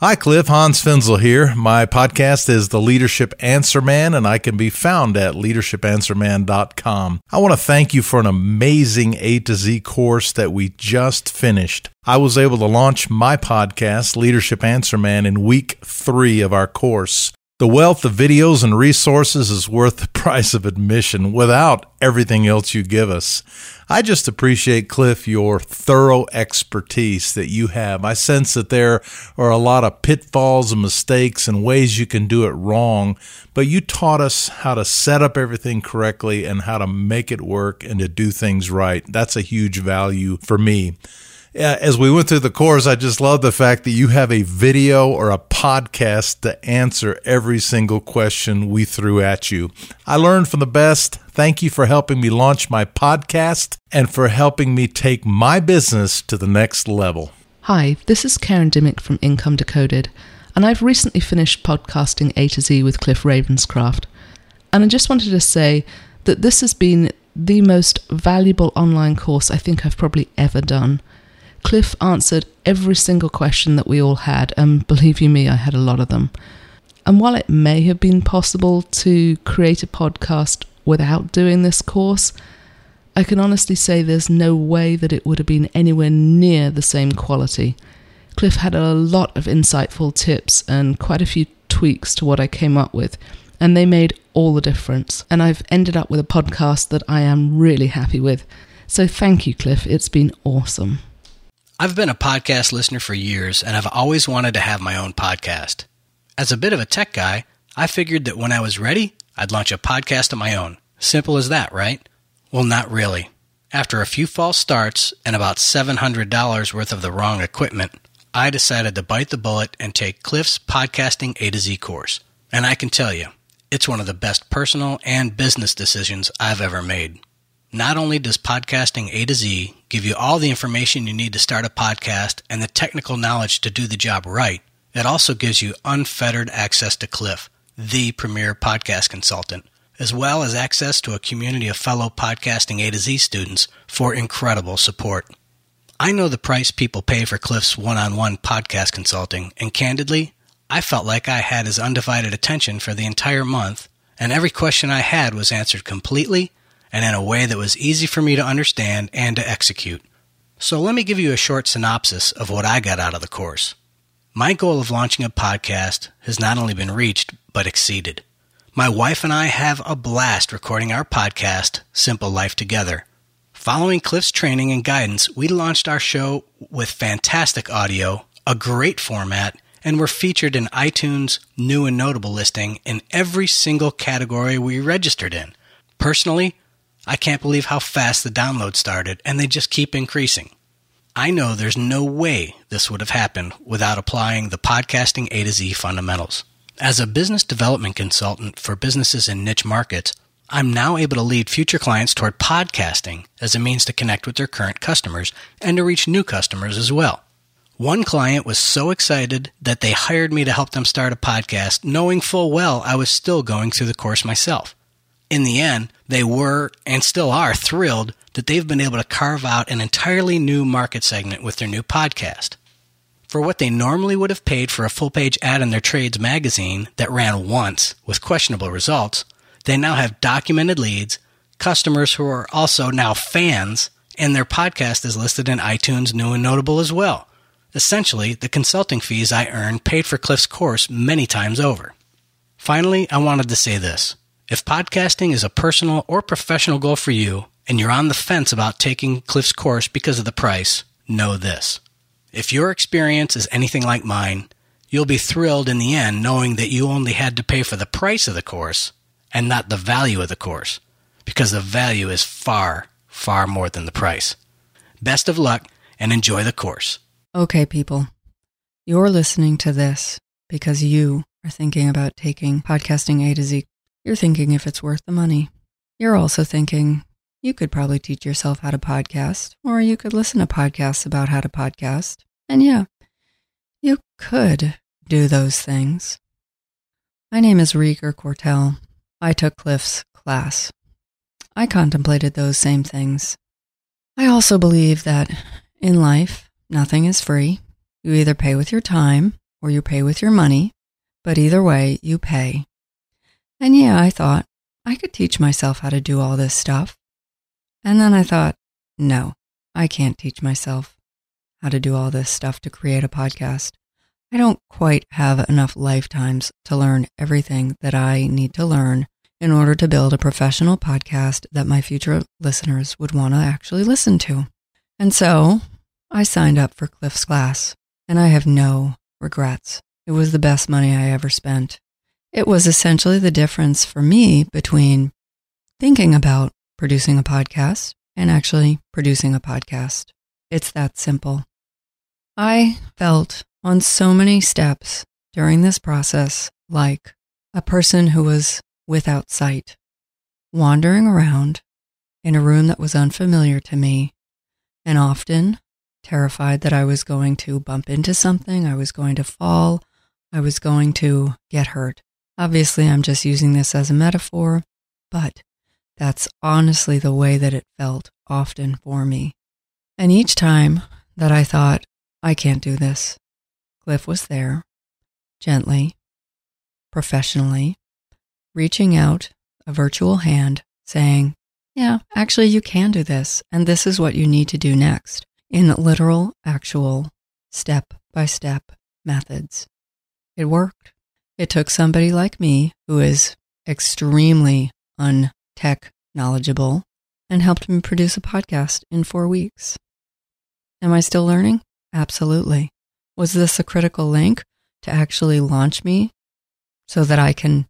Hi, Cliff. Hans Finzel here. My podcast is The Leadership Answer Man, and I can be found at leadershipanswerman.com. I want to thank you for an amazing A to Z course that we just finished. I was able to launch my podcast, Leadership Answer Man, in week three of our course. The wealth of videos and resources is worth the price of admission without everything else you give us. I just appreciate, Cliff, your thorough expertise that you have. I sense that there are a lot of pitfalls and mistakes and ways you can do it wrong, but you taught us how to set up everything correctly and how to make it work and to do things right. That's a huge value for me uh, as we went through the course, I just love the fact that you have a video or a podcast to answer every single question we threw at you. I learned from the best. Thank you for helping me launch my podcast and for helping me take my business to the next level. Hi, this is Karen Dimmick from Income Decoded, and I've recently finished podcasting A to Z with Cliff Ravenscraft. And I just wanted to say that this has been the most valuable online course I think I've probably ever done. Cliff answered every single question that we all had, and believe you me, I had a lot of them. And while it may have been possible to create a podcast without doing this course, I can honestly say there's no way that it would have been anywhere near the same quality. Cliff had a lot of insightful tips and quite a few tweaks to what I came up with, and they made all the difference. And I've ended up with a podcast that I am really happy with. So thank you, Cliff. It's been awesome. I've been a podcast listener for years and I've always wanted to have my own podcast. As a bit of a tech guy, I figured that when I was ready, I'd launch a podcast of my own. Simple as that, right? Well, not really. After a few false starts and about $700 worth of the wrong equipment, I decided to bite the bullet and take Cliff's Podcasting A to Z course. And I can tell you, it's one of the best personal and business decisions I've ever made. Not only does podcasting A to Z give you all the information you need to start a podcast and the technical knowledge to do the job right, it also gives you unfettered access to Cliff, the premier podcast consultant, as well as access to a community of fellow podcasting A to Z students for incredible support. I know the price people pay for Cliff's one on one podcast consulting, and candidly, I felt like I had his undivided attention for the entire month, and every question I had was answered completely and in a way that was easy for me to understand and to execute. So let me give you a short synopsis of what I got out of the course. My goal of launching a podcast has not only been reached, but exceeded. My wife and I have a blast recording our podcast, Simple Life Together. Following Cliff's training and guidance, we launched our show with fantastic audio, a great format, and were featured in iTunes' new and notable listing in every single category we registered in. Personally, I can't believe how fast the download started, and they just keep increasing. I know there's no way this would have happened without applying the podcasting A to Z fundamentals. As a business development consultant for businesses in niche markets, I'm now able to lead future clients toward podcasting as a means to connect with their current customers and to reach new customers as well. One client was so excited that they hired me to help them start a podcast, knowing full well I was still going through the course myself in the end, they were and still are thrilled that they've been able to carve out an entirely new market segment with their new podcast. For what they normally would have paid for a full page ad in their trades magazine that ran once with questionable results, they now have documented leads, customers who are also now fans, and their podcast is listed in iTunes New and Notable as well. Essentially, the consulting fees I earned paid for Cliff's course many times over. Finally, I wanted to say this. If podcasting is a personal or professional goal for you, and you're on the fence about taking Cliff's course because of the price, know this. If your experience is anything like mine, you'll be thrilled in the end knowing that you only had to pay for the price of the course and not the value of the course, because the value is far, far more than the price. Best of luck and enjoy the course. Okay, people. You're listening to this because you are thinking about taking podcasting A to Z you're thinking if it's worth the money. You're also thinking you could probably teach yourself how to podcast, or you could listen to podcasts about how to podcast. And yeah, you could do those things. My name is Rieger Cortell. I took Cliff's class. I contemplated those same things. I also believe that in life, nothing is free. You either pay with your time or you pay with your money, but either way, you pay. And yeah, I thought I could teach myself how to do all this stuff. And then I thought, no, I can't teach myself how to do all this stuff to create a podcast. I don't quite have enough lifetimes to learn everything that I need to learn in order to build a professional podcast that my future listeners would want to actually listen to. And so I signed up for Cliff's class, and I have no regrets. It was the best money I ever spent. It was essentially the difference for me between thinking about producing a podcast and actually producing a podcast. It's that simple. I felt on so many steps during this process like a person who was without sight, wandering around in a room that was unfamiliar to me, and often terrified that I was going to bump into something, I was going to fall, I was going to get hurt. Obviously, I'm just using this as a metaphor, but that's honestly the way that it felt often for me. And each time that I thought, I can't do this, Cliff was there, gently, professionally, reaching out a virtual hand, saying, Yeah, actually, you can do this, and this is what you need to do next in literal, actual, step by step methods. It worked. It took somebody like me who is extremely untech knowledgeable and helped me produce a podcast in four weeks. Am I still learning? Absolutely. Was this a critical link to actually launch me so that I can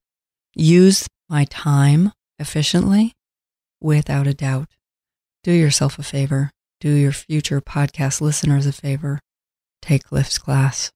use my time efficiently? Without a doubt. Do yourself a favor. Do your future podcast listeners a favor. Take Cliff's class.